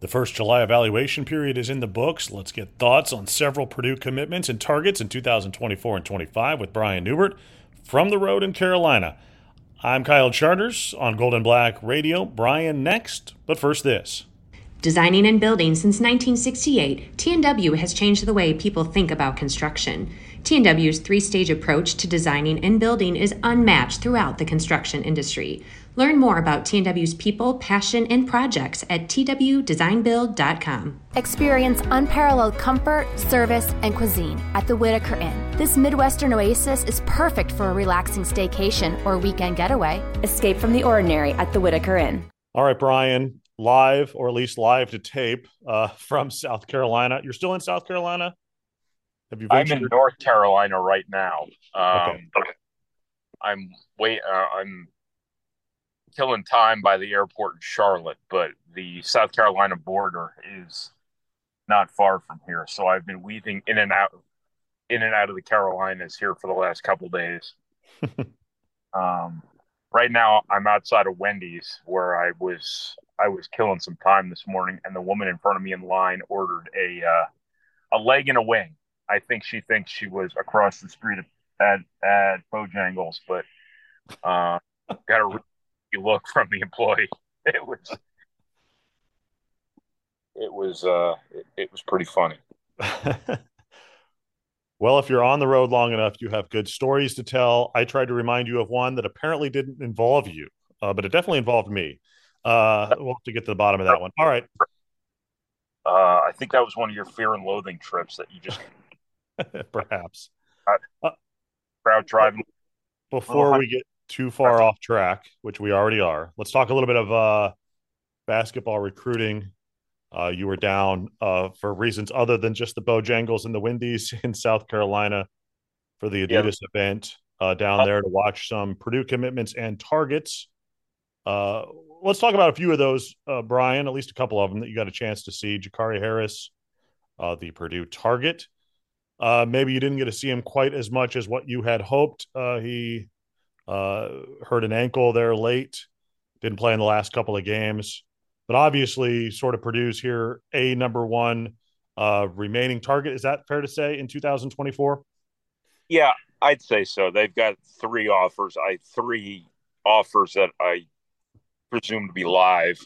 The first July evaluation period is in the books. Let's get thoughts on several Purdue commitments and targets in 2024 and 25 with Brian Neubert from the road in Carolina. I'm Kyle Charters on Gold and Black Radio. Brian next, but first this. Designing and building since 1968, TNW has changed the way people think about construction. TNW's three stage approach to designing and building is unmatched throughout the construction industry. Learn more about TNW's people, passion, and projects at twdesignbuild.com. Experience unparalleled comfort, service, and cuisine at the Whitaker Inn. This Midwestern oasis is perfect for a relaxing staycation or weekend getaway. Escape from the ordinary at the Whitaker Inn. All right, Brian, live or at least live to tape uh, from South Carolina. You're still in South Carolina? Have you? I'm in North Carolina right now. Um, okay. I'm wait. Uh, I'm killing time by the airport in Charlotte, but the South Carolina border is not far from here. So I've been weaving in and out, in and out of the Carolinas here for the last couple days. um, right now, I'm outside of Wendy's where I was. I was killing some time this morning, and the woman in front of me in line ordered a uh, a leg and a wing. I think she thinks she was across the street at at Bojangles, but uh, got a look from the employee. It was it was uh it, it was pretty funny. well, if you're on the road long enough, you have good stories to tell. I tried to remind you of one that apparently didn't involve you, uh, but it definitely involved me. Uh, we'll have to get to the bottom of that one. All right. Uh, I think that was one of your fear and loathing trips that you just perhaps uh, crowd driving. Before we get too far off track, which we already are, let's talk a little bit of uh, basketball recruiting. Uh, you were down uh, for reasons other than just the Bojangles and the Wendy's in South Carolina for the Adidas yeah. event uh, down there to watch some Purdue commitments and targets. Uh, let's talk about a few of those, uh, Brian, at least a couple of them that you got a chance to see. Jakari Harris, uh, the Purdue target. maybe you didn't get to see him quite as much as what you had hoped. he uh, hurt an ankle there late, didn't play in the last couple of games, but obviously sort of Purdue's here a number one uh, remaining target. Is that fair to say in 2024? Yeah, I'd say so. They've got three offers. I three offers that I presume to be live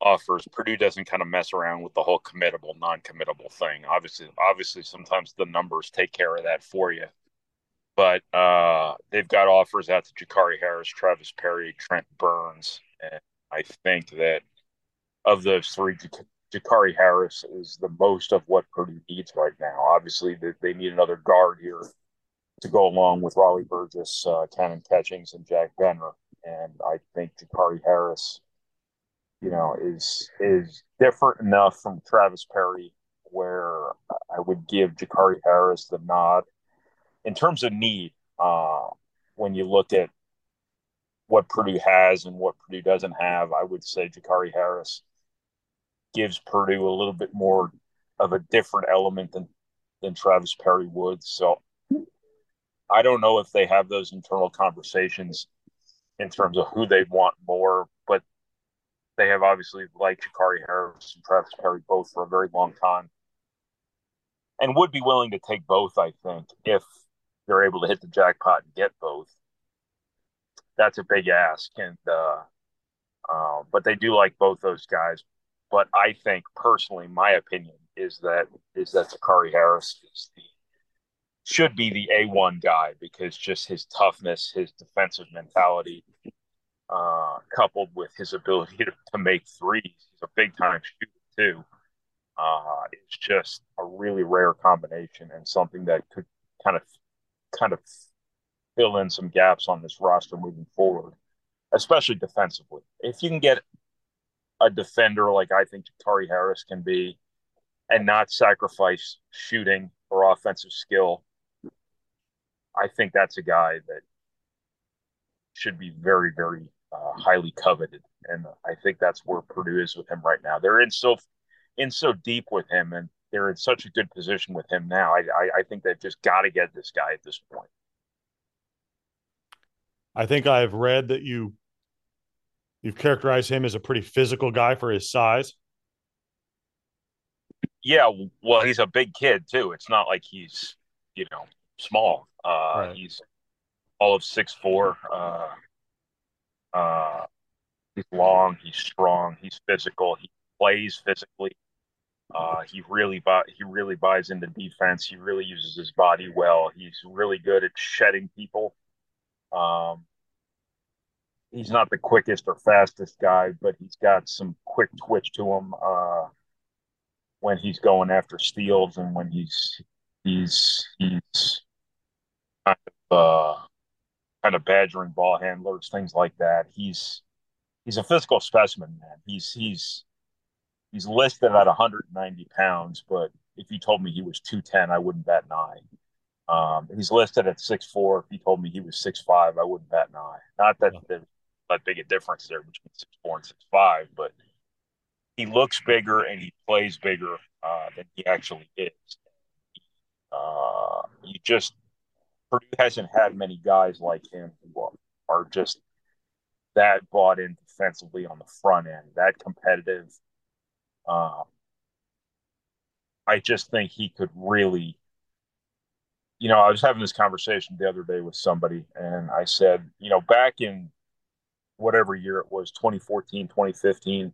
offers. Purdue doesn't kind of mess around with the whole committable, non-committable thing. Obviously, obviously, sometimes the numbers take care of that for you but uh, they've got offers out to Jakari Harris, Travis Perry, Trent Burns, and I think that of those three, Jakari Harris is the most of what Purdue needs right now. Obviously, they, they need another guard here to go along with Raleigh Burgess, uh, Kanon Catchings, and Jack Benter, and I think Jakari Harris, you know, is is different enough from Travis Perry where I would give Jakari Harris the nod in terms of need, uh, when you look at what Purdue has and what Purdue doesn't have, I would say Jakari Harris gives Purdue a little bit more of a different element than than Travis Perry would. So I don't know if they have those internal conversations in terms of who they want more, but they have obviously liked Jakari Harris and Travis Perry both for a very long time and would be willing to take both, I think, if they're able to hit the jackpot and get both. That's a big ask, and uh, uh, but they do like both those guys. But I think personally, my opinion is that is that Jakari Harris is the should be the A one guy because just his toughness, his defensive mentality, uh, coupled with his ability to, to make threes, he's a big time shooter too. Uh, it's just a really rare combination and something that could kind of kind of fill in some gaps on this roster moving forward, especially defensively. If you can get a defender like I think Jakari Harris can be and not sacrifice shooting or offensive skill, I think that's a guy that should be very, very uh, highly coveted. And I think that's where Purdue is with him right now. They're in so in so deep with him and they're in such a good position with him now. I, I, I think they've just got to get this guy at this point. I think I've read that you you've characterized him as a pretty physical guy for his size. Yeah, well, he's a big kid too. It's not like he's you know small. Uh, right. He's all of six four. Uh, uh, he's long. He's strong. He's physical. He plays physically. Uh, he really buy, he really buys into defense. He really uses his body well. He's really good at shedding people. Um, he's not the quickest or fastest guy, but he's got some quick twitch to him uh, when he's going after steals and when he's he's he's kind of uh, kind of badgering ball handlers, things like that. He's he's a physical specimen, man. He's he's he's listed at 190 pounds, but if you told me he was 210, I wouldn't bat an eye. Um, he's listed at 6'4. If you told me he was 6'5, I wouldn't bat an eye. Not that there's that big a difference there between 6'4 and 6'5, but he looks bigger and he plays bigger uh, than he actually is. Uh, you just, Purdue hasn't had many guys like him who are, are just that bought in defensively on the front end, that competitive um, I just think he could really, you know, I was having this conversation the other day with somebody, and I said, you know, back in whatever year it was 2014, 2015,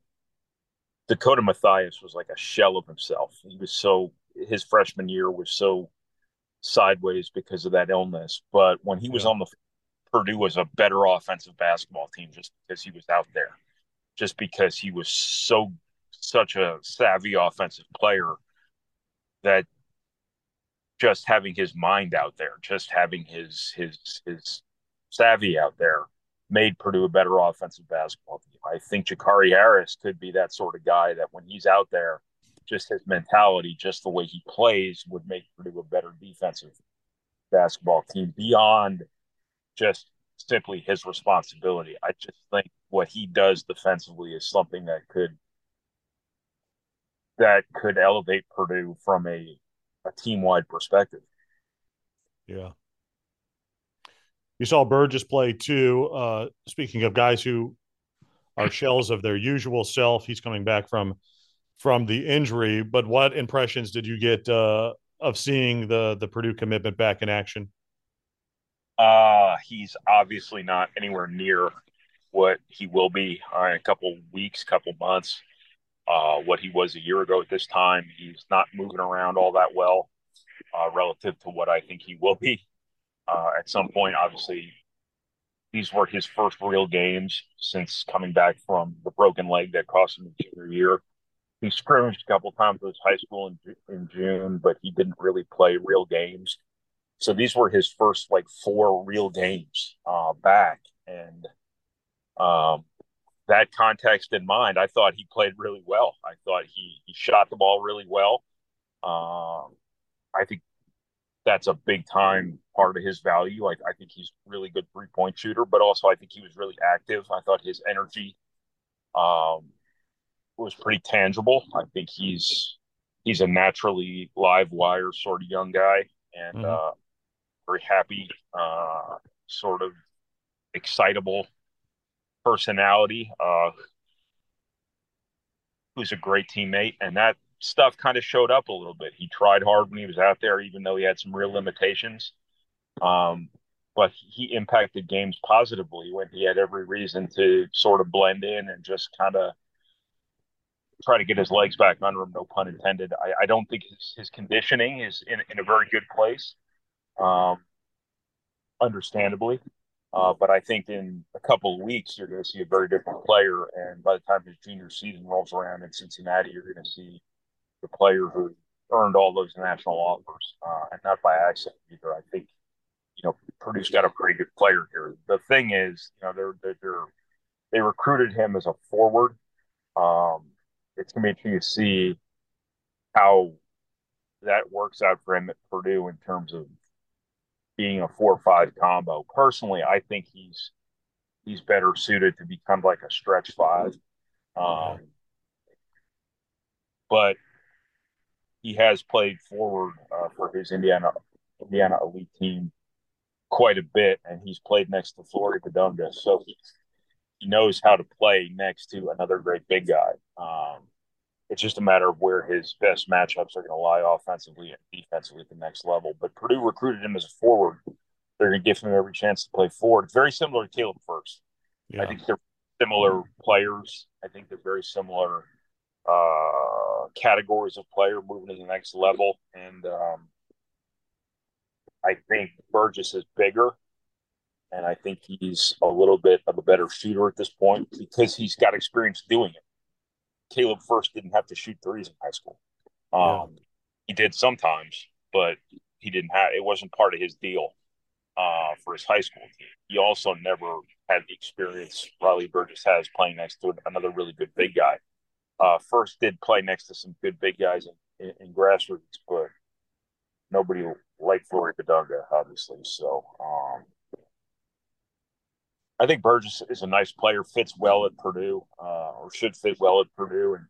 Dakota Mathias was like a shell of himself. He was so, his freshman year was so sideways because of that illness. But when he was yeah. on the Purdue was a better offensive basketball team just because he was out there, just because he was so such a savvy offensive player that just having his mind out there, just having his his his savvy out there made Purdue a better offensive basketball team. I think Jakari Harris could be that sort of guy that when he's out there, just his mentality, just the way he plays would make Purdue a better defensive basketball team beyond just simply his responsibility. I just think what he does defensively is something that could that could elevate Purdue from a, a team wide perspective. Yeah. You saw Burgess play too. Uh, speaking of guys who are shells of their usual self, he's coming back from from the injury. But what impressions did you get uh, of seeing the the Purdue commitment back in action? Uh, he's obviously not anywhere near what he will be uh, in a couple weeks, couple months uh, what he was a year ago at this time. He's not moving around all that well uh, relative to what I think he will be uh, at some point. Obviously, these were his first real games since coming back from the broken leg that cost him his junior year. He scrimmaged a couple times with his high school in, in June, but he didn't really play real games. So these were his first like four real games uh, back, and um, that context in mind, I thought he played really well. I thought he he shot the ball really well. Um, I think that's a big time part of his value. I, I think he's really good three point shooter, but also I think he was really active. I thought his energy um, was pretty tangible. I think he's he's a naturally live wire sort of young guy and mm-hmm. uh, very happy, uh, sort of excitable personality, uh, who's a great teammate, and that stuff kind of showed up a little bit. He tried hard when he was out there, even though he had some real limitations. Um, but he impacted games positively when he had every reason to sort of blend in and just kind of try to get his legs back under him. No pun intended. I, I don't think his, his conditioning is in, in a very good place. Um, understandably, uh, but I think in a couple of weeks, you're going to see a very different player. And by the time his junior season rolls around in Cincinnati, you're going to see the player who earned all those national offers, uh, and not by accident either. I think, you know, Purdue's got a pretty good player here. The thing is, you know, they're, they're, they're they recruited him as a forward. Um, it's going to be interesting to see how that works out for him at Purdue in terms of being a four or five combo. Personally, I think he's he's better suited to become like a stretch five. Um, but he has played forward uh, for his Indiana Indiana elite team quite a bit, and he's played next to Flory Bidunga, so he, he knows how to play next to another great big guy. Um, It's just a matter of where his best matchups are going to lie offensively and defensively at the next level. But Purdue recruited him as a forward. They're going to give him every chance to play forward. Very similar to Caleb Furst. Yeah. I think they're similar players. I think they're very similar uh, categories of player moving to the next level. And um, I think Burgess is bigger. And I think he's a little bit of a better shooter at this point because he's got experience doing it. Caleb Furst didn't have to shoot threes in high school. Um, yeah. He did sometimes, but he didn't have. It wasn't part of his deal uh, for his high school team. He also never had the experience Raleigh Burgess has playing next to another really good big guy. Uh, Furst did play next to some good big guys in, in, in grassroots, but nobody liked Flory Bidunga, obviously. So um, I think Burgess is a nice player, fits well at Purdue, uh, or should fit well at Purdue, and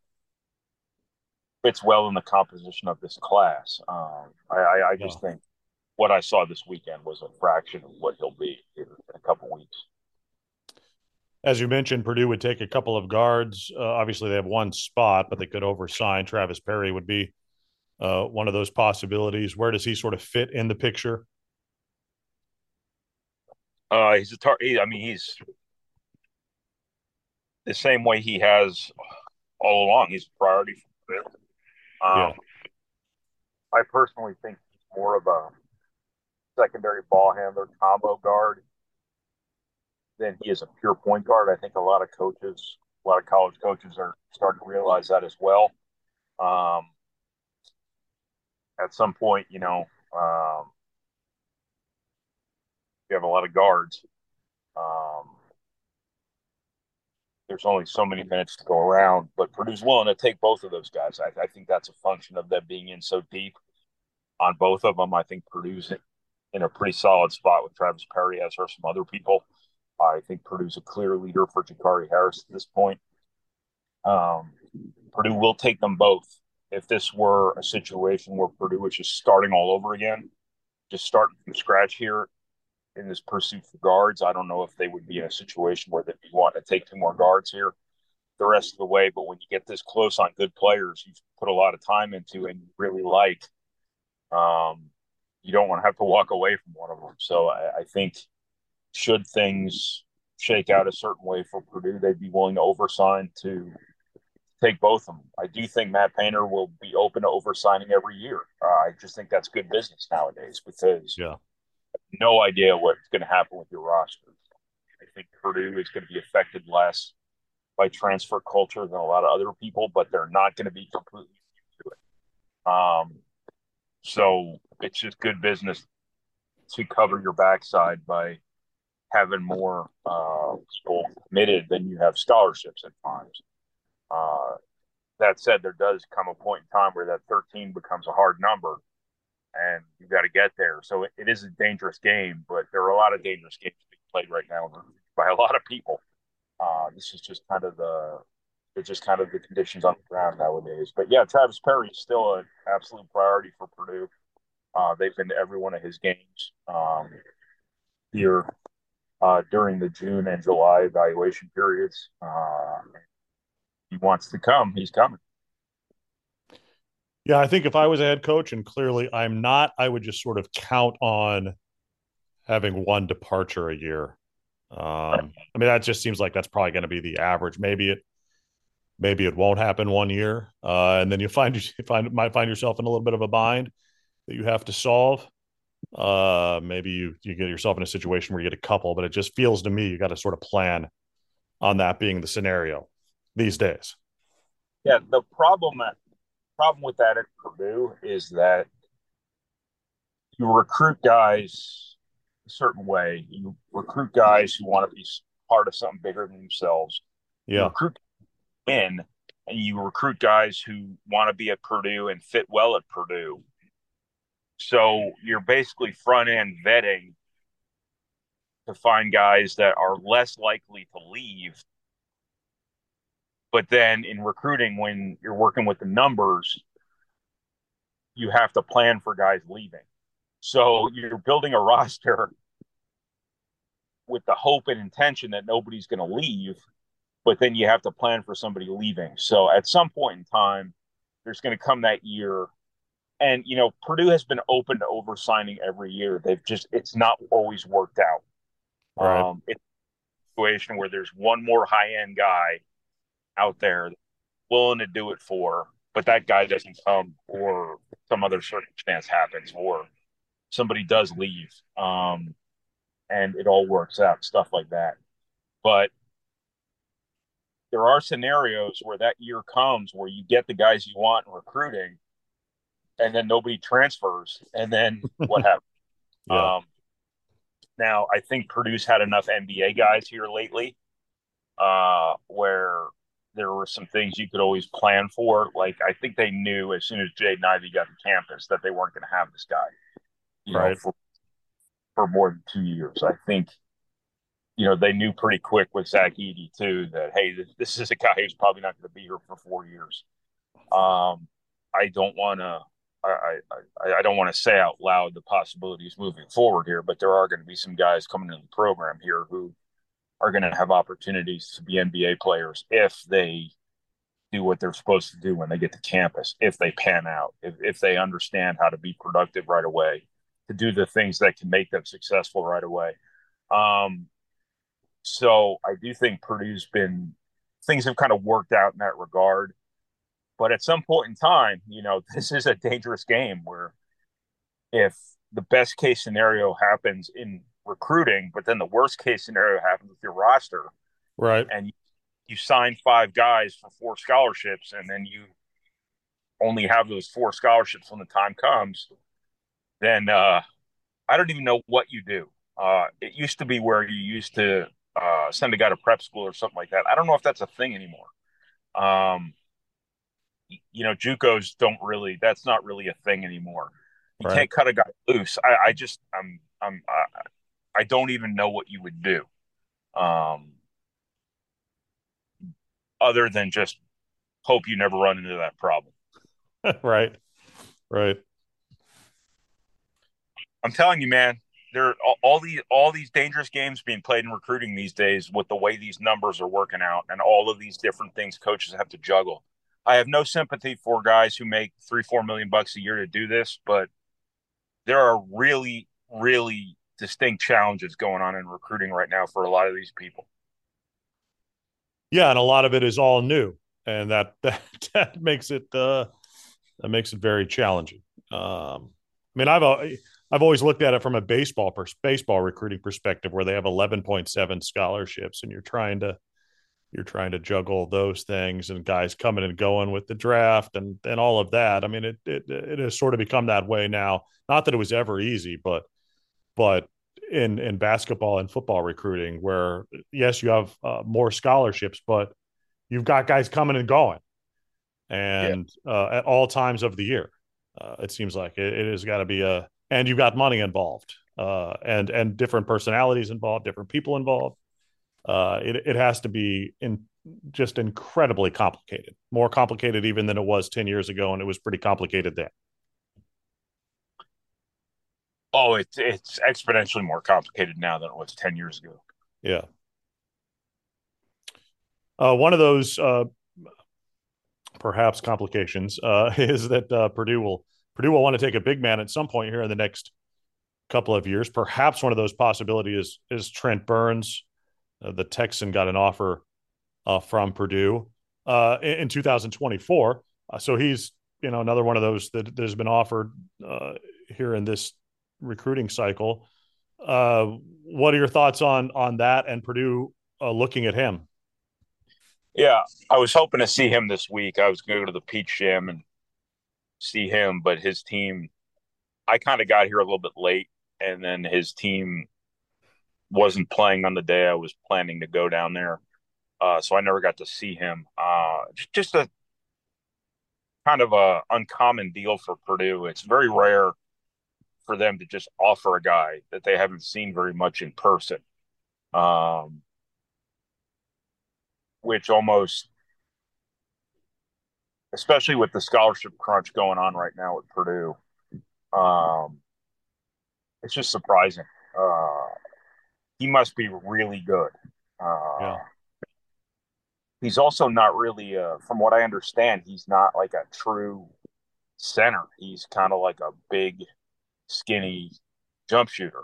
fits well in the composition of this class. Um, I, I, I, just yeah. think what I saw this weekend was a fraction of what he'll be in a couple weeks. As you mentioned, Purdue would take a couple of guards. Uh, obviously, they have one spot, but they could oversign. Travis Perry would be uh, one of those possibilities. Where does he sort of fit in the picture? Uh, he's a tar- he, I mean, he's the same way he has all along. He's a priority for Um, yeah. I personally think he's more of a secondary ball handler, combo guard than he is a pure point guard. I think a lot of coaches, a lot of college coaches are starting to realize that as well. Um, at some point, you know, um, you have a lot of guards. Um, there's only so many minutes to go around, but Purdue's willing to take both of those guys. I, I, think that's a function of them being in so deep on both of them. I think Purdue's in a pretty solid spot with Travis Perry, as are some other people. I think Purdue's a clear leader for Jakari Harris at this point. Um, Purdue will take them both. If this were a situation where Purdue was just starting all over again, just starting from scratch here, in this pursuit for guards. I don't know if they would be in a situation where they'd want to take two more guards here the rest of the way. But when you get this close on good players, you've put a lot of time into and you really like, um, you don't want to have to walk away from one of them. So I, I think should things shake out a certain way for Purdue, they'd be willing to oversign to take both of them. I do think Matt Painter will be open to oversigning every year. Uh, I just think that's good business nowadays because yeah no idea what's going to happen with your roster. I think Purdue is going to be affected less by transfer culture than a lot of other people, but they're not going to be completely to it. Um, so it's just good business to cover your backside by having more uh, people committed than you have scholarships at times. Uh, that said, there does come a point in time where that 13 becomes a hard number and you've got to get there. So it, it is a dangerous game, but there are a lot of dangerous games being played right now by a lot of people. Uh, this is just kind of the it's just kind of the conditions on the ground nowadays. But yeah, Travis Perry is still an absolute priority for Purdue. Uh, they've been to every one of his games um, here uh, during the June and July evaluation periods. Uh, he wants to come. He's coming. Yeah, I think if I was a head coach, and clearly I'm not, I would just sort of count on having one departure a year. Um, I mean, that just seems like that's probably going to be the average. Maybe it, maybe it won't happen one year, uh, and then you find you find might find yourself in a little bit of a bind that you have to solve. Uh, maybe you you get yourself in a situation where you get a couple, but it just feels to me you got to sort of plan on that being the scenario these days. Yeah, the problem that problem with that at Purdue is that you recruit guys a certain way. You recruit guys who want to be part of something bigger than themselves. Yeah. You recruit in and you recruit guys who want to be at Purdue and fit well at Purdue. So you're basically front end vetting to find guys that are less likely to leave but then in recruiting, when you're working with the numbers, you have to plan for guys leaving. So you're building a roster with the hope and intention that nobody's going to leave. but then you have to plan for somebody leaving. So at some point in time, there's going to come that year. And, you know, Purdue has been open to oversigning every year. They've just, it's not always worked out. Right. Um, it's a situation where there's one more high end guy out there willing to do it for, but that guy doesn't come or some other circumstance happens or somebody does leave. Um, and it all works out, stuff like that. But there are scenarios where that year comes where you get the guys you want in recruiting and then nobody transfers and then what happens yeah. um, now i think purdue's had enough nba guys here lately uh, where there were some things you could always plan for like i think they knew as soon as Jaden Ivey got to campus that they weren't going to have this guy right. know for, for more than two years i think you know, they knew pretty quick with Zach Edey too that hey, this, this is a guy who's probably not going to be here for four years. Um, I don't want to. I, I, I don't want to say out loud the possibilities moving forward here, but there are going to be some guys coming in the program here who are going to have opportunities to be NBA players if they do what they're supposed to do when they get to campus, if they pan out, if, if they understand how to be productive right away, to do the things that can make them successful right away. Um, so I do think Purdue's been things have kind of worked out in that regard. But at some point in time, you know, this is a dangerous game where if the best case scenario happens in recruiting, but then the worst case scenario happens with your roster. Right. And you, you sign five guys for four scholarships and then you only have those four scholarships when the time comes, then uh, I don't even know what you do. Uh, it used to be where you used to uh, send a guy to prep school or something like that. I don't know if that's a thing anymore. Um, you know, JUCOs don't really. That's not really a thing anymore. You right. can't cut a guy loose. I, I just, I'm, I'm, I, I don't even know what you would do, um, other than just hope you never run into that problem. right, right. I'm telling you, man, there all, all these all these dangerous games being played in recruiting these days with the way these numbers are working out and all of these different things coaches have to juggle. I have no sympathy for guys who make three, four million bucks a year to do this, but there are really, really distinct challenges going on in recruiting right now for a lot of these people. Yeah, and a lot of it is all new, and that that, that makes it uh, that makes it very challenging. Um, I mean, I've I've always looked at it from a baseball pers- baseball recruiting perspective, where they have 11.7 scholarships, and you're trying to you're trying to juggle those things and guys coming and going with the draft and and all of that. I mean, it it it has sort of become that way now. Not that it was ever easy, but but in in basketball and football recruiting, where yes, you have uh, more scholarships, but you've got guys coming and going, and yeah. uh, at all times of the year. Uh, it seems like it, it has got to be a and you've got money involved uh, and and different personalities involved, different people involved. Uh, it it has to be in just incredibly complicated, more complicated even than it was ten years ago, and it was pretty complicated then. Oh, it's it's exponentially more complicated now than it was ten years ago. Yeah. Uh, one of those uh, perhaps complications uh, is that uh, Purdue will Purdue will want to take a big man at some point here in the next couple of years. Perhaps one of those possibilities is, is Trent Burns. Uh, the Texan got an offer uh, from Purdue in, in, 2024. Uh, so he's you know another one of those that, that has been offered here in this recruiting cycle. Uh, what are your thoughts on on that and Purdue looking at him? Yeah, I was hoping to see him this week. I was going to go to the Peach Jam and see him, but his team, I kind of got here a little bit late, and then his team wasn't playing on the day I was planning to go down there. Uh, so I never got to see him. Uh, just a kind of a uncommon deal for Purdue. It's very rare for them to just offer a guy that they haven't seen very much in person. Um, which almost especially with the scholarship crunch going on right now at Purdue. Um, it's just surprising. Uh, he must be really good. Uh, yeah. he's also not really, uh, from what I understand, he's not like a true center. He's kind of like a big, skinny jump shooter,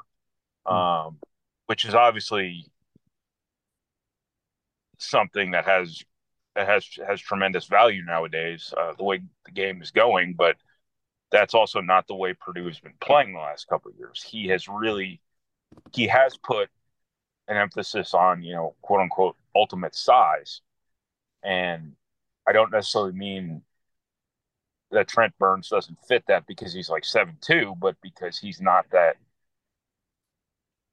hmm. um, which is obviously something that has that has has tremendous value nowadays. Uh, the way the game is going, but that's also not the way Purdue has been playing the last couple of years. He has really he has put an emphasis on you know quote unquote ultimate size, and I don't necessarily mean that Trent Burns doesn't fit that because he's like seven two, but because he's not that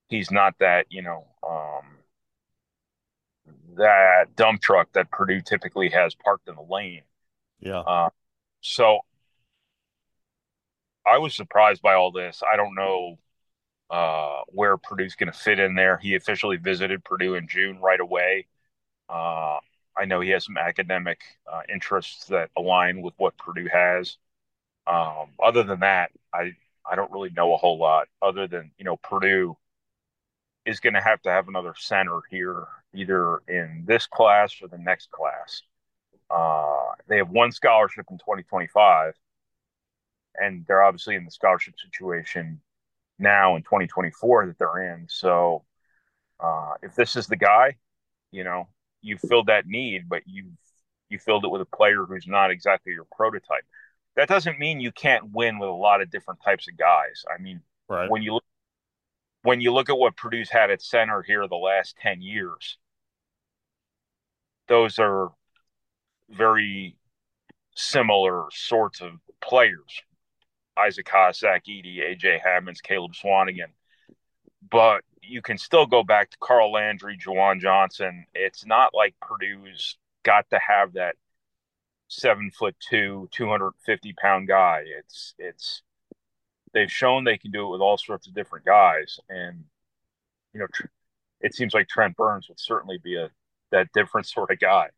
he's not that you know um, that dump truck that Purdue typically has parked in the lane. Yeah. Uh, so I was surprised by all this. I don't know uh, where Purdue's going to fit in there. He officially visited Purdue in June right away. Uh, I know he has some academic uh, interests that align with what Purdue has. Um, other than that, I I don't really know a whole lot. Other than you know Purdue is going to have to have another center here, either in this class or the next class. Uh, they have one scholarship in 2025, and they're obviously in the scholarship situation now in 2024 that they're in. So uh, if this is the guy, you know, you filled that need, but you you filled it with a player who's not exactly your prototype. That doesn't mean you can't win with a lot of different types of guys. I mean, right. when you look when you look at what Purdue's had at center here the last 10 years, those are very similar sorts of players. Isaac Haas, Zach Edey, AJ Hammons, Caleb Swanigan. But you can still go back to Carl Landry, JaJuan Johnson. It's not like Purdue's got to have that seven foot two, 250 pound guy. It's, it's, they've shown they can do it with all sorts of different guys. And, you know, it seems like Trent Burns would certainly be a, that different sort of guy.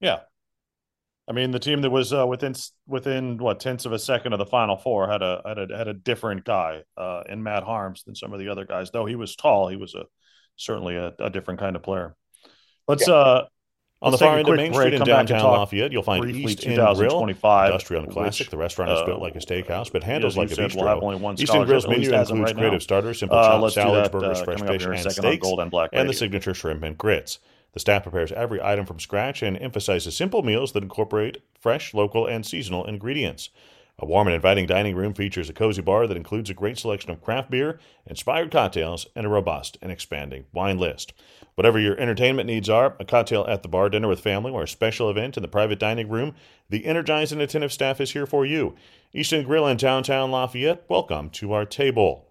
Yeah, I mean, the team that was uh, within within what tenths of a second of the final four had a had a had a different guy uh, in Matt Haarms than some of the other guys. Though he was tall, he was a certainly a, a different kind of player. Let's yeah. uh on the far end of Main Street in downtown Lafayette, you'll find East End Grill, industrial and classic. Which, the restaurant is built like a steakhouse, but handles like a bistro. We'll have only one East End Grill's menu includes right creative starters, simple uh, chops, salads, that, burgers, uh, fresh fish, and steaks, and, and the signature shrimp and grits. The staff prepares every item from scratch and emphasizes simple meals that incorporate fresh, local, and seasonal ingredients. A warm and inviting dining room features a cozy bar that includes a great selection of craft beer, inspired cocktails, and a robust and expanding wine list. Whatever your entertainment needs are, a cocktail at the bar, dinner with family, or a special event in the private dining room, the energized and attentive staff is here for you. East End Grill in downtown Lafayette, welcome to our table.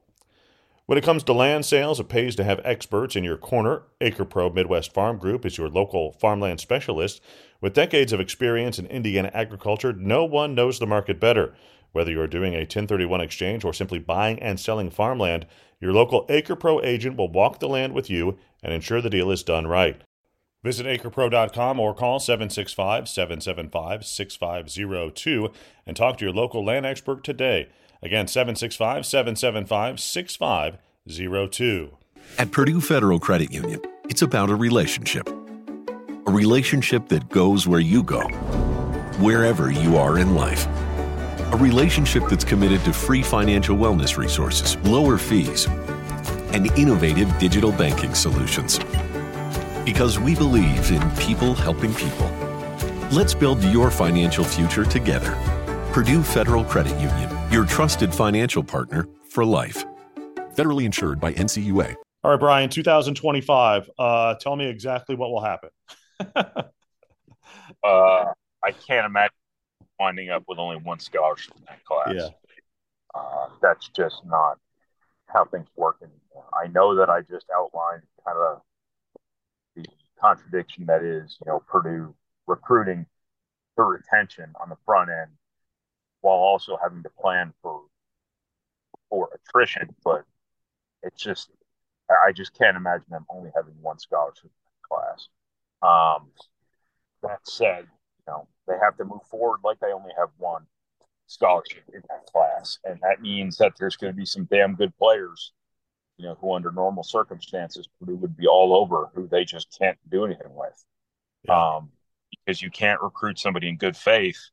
When it comes to land sales, it pays to have experts in your corner. AcrePro Midwest Farm Group is your local farmland specialist. With decades of experience in Indiana agriculture, no one knows the market better. Whether you're doing a 1031 exchange or simply buying and selling farmland, your local AcrePro agent will walk the land with you and ensure the deal is done right. Visit acrepro.com or call 765 775 6502 and talk to your local land expert today. Again, 765 775 6502. At Purdue Federal Credit Union, it's about a relationship. A relationship that goes where you go, wherever you are in life. A relationship that's committed to free financial wellness resources, lower fees, and innovative digital banking solutions. Because we believe in people helping people. Let's build your financial future together. Purdue Federal Credit Union your trusted financial partner for life. Federally insured by NCUA. All right, Brian, 2025. Uh, tell me exactly what will happen. uh, I can't imagine winding up with only one scholarship in that class. Yeah. Uh, that's just not how things work anymore. I know that I just outlined kind of the contradiction that is, you know, Purdue recruiting for retention on the front end while also having to plan for for attrition. But it's just I just can't imagine them only having one scholarship class. Um, that said, you know they have to move forward like they only have one scholarship in that class, and that means that there's going to be some damn good players you know, who under normal circumstances Purdue would be all over, who they just can't do anything with. Yeah. Um, because you can't recruit somebody in good faith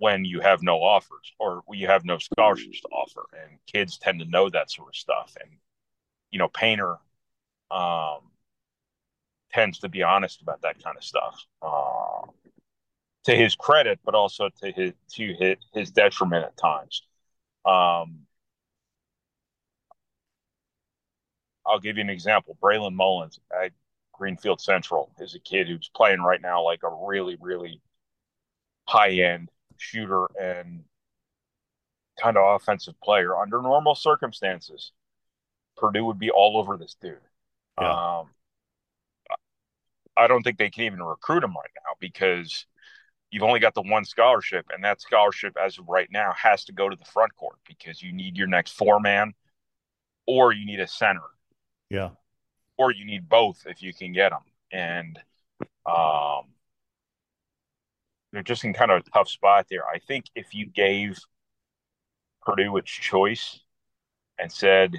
when you have no offers or you have no scholarships to offer. And kids tend to know that sort of stuff. And, you know, Painter um, tends to be honest about that kind of stuff. Uh, to his credit, but also to his to his, his detriment at times. Um, I'll give you an example. Braylon Mullins at Greenfield Central is a kid who's playing right now like a really, really high end shooter and kind of offensive player. Under normal circumstances, Purdue would be all over this dude. Yeah. Um, I don't think they can even recruit him right now because you've only got the one scholarship, and that scholarship, as of right now, has to go to the front court because you need your next four man, or you need a center. Yeah. Or you need both if you can get them, and um, they're just in kind of a tough spot there. I think if you gave Purdue its choice and said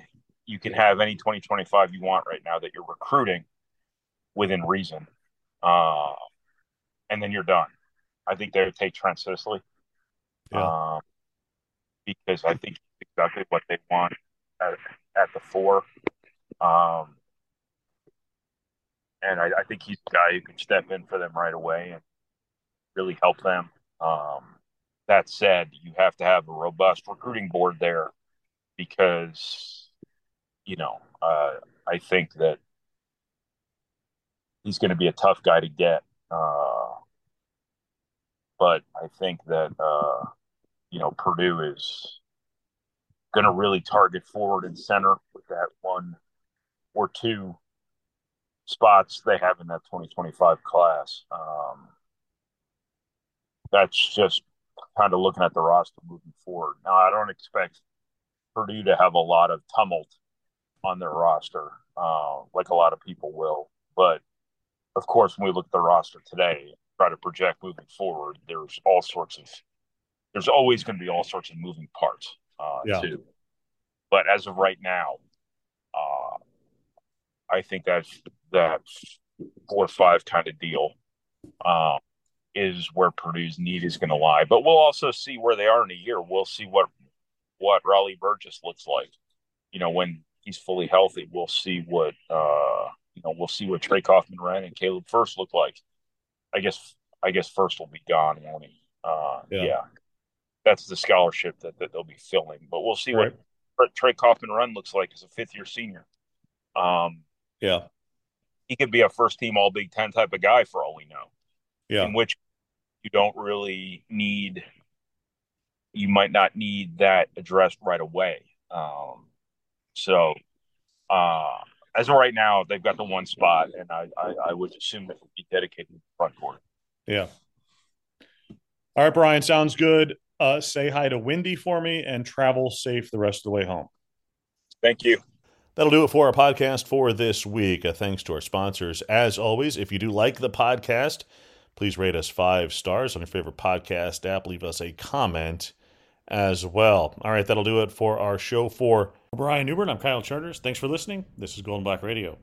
you can have any 2025 you want right now that you're recruiting within reason, uh, and then you're done. I think they would take Trent Sisley. Yeah. Um, because I think exactly what they want at, at the four. Um, and I, I, think he's a guy who can step in for them right away and really help them. Um, that said, you have to have a robust recruiting board there because, you know, uh, I think that he's going to be a tough guy to get. Uh, but I think that uh, you know Purdue is going to really target forward and center with that one or two spots they have in that 2025 class. Um, that's just kind of looking at the roster moving forward. Now, I don't expect Purdue to have a lot of tumult on their roster, uh, like a lot of people will. But of course, when we look at the roster today, try to project moving forward, there's all sorts of there's always going to be all sorts of moving parts uh, yeah. too. But as of right now, uh, I think that's that four or five kind of deal uh, is where Purdue's need is going to lie. But we'll also see where they are in a year. We'll see what what Raleigh Burgess looks like. You know, when he's fully healthy, we'll see what uh, you know. We'll see what Trey Kaufman-Renn and Caleb Furst look like I guess I guess Furst will be gone, won't he? Uh, yeah. yeah. that's the scholarship that, that they'll be filling. But we'll see right. what Trey Kaufman-Renn looks like as a fifth year senior. Um, yeah, he could be a first team All Big Ten type of guy for all we know. Yeah, in which you don't really need. You might not need that addressed right away. Um, so, uh, as of right now, they've got the one spot, and I, I, I would assume that would be dedicated to the front court. Yeah. All right, Brian, sounds good. Uh, say hi to Wendy for me and travel safe the rest of the way home. Thank you. That'll do it for our podcast for this week. Uh, thanks to our sponsors. As always, if you do like the podcast, please rate us five stars on your favorite podcast app. Leave us a comment as well. All right, that'll do it for our show for Brian Neubert. I'm Kyle Charters. Thanks for listening. This is Gold and Black Radio.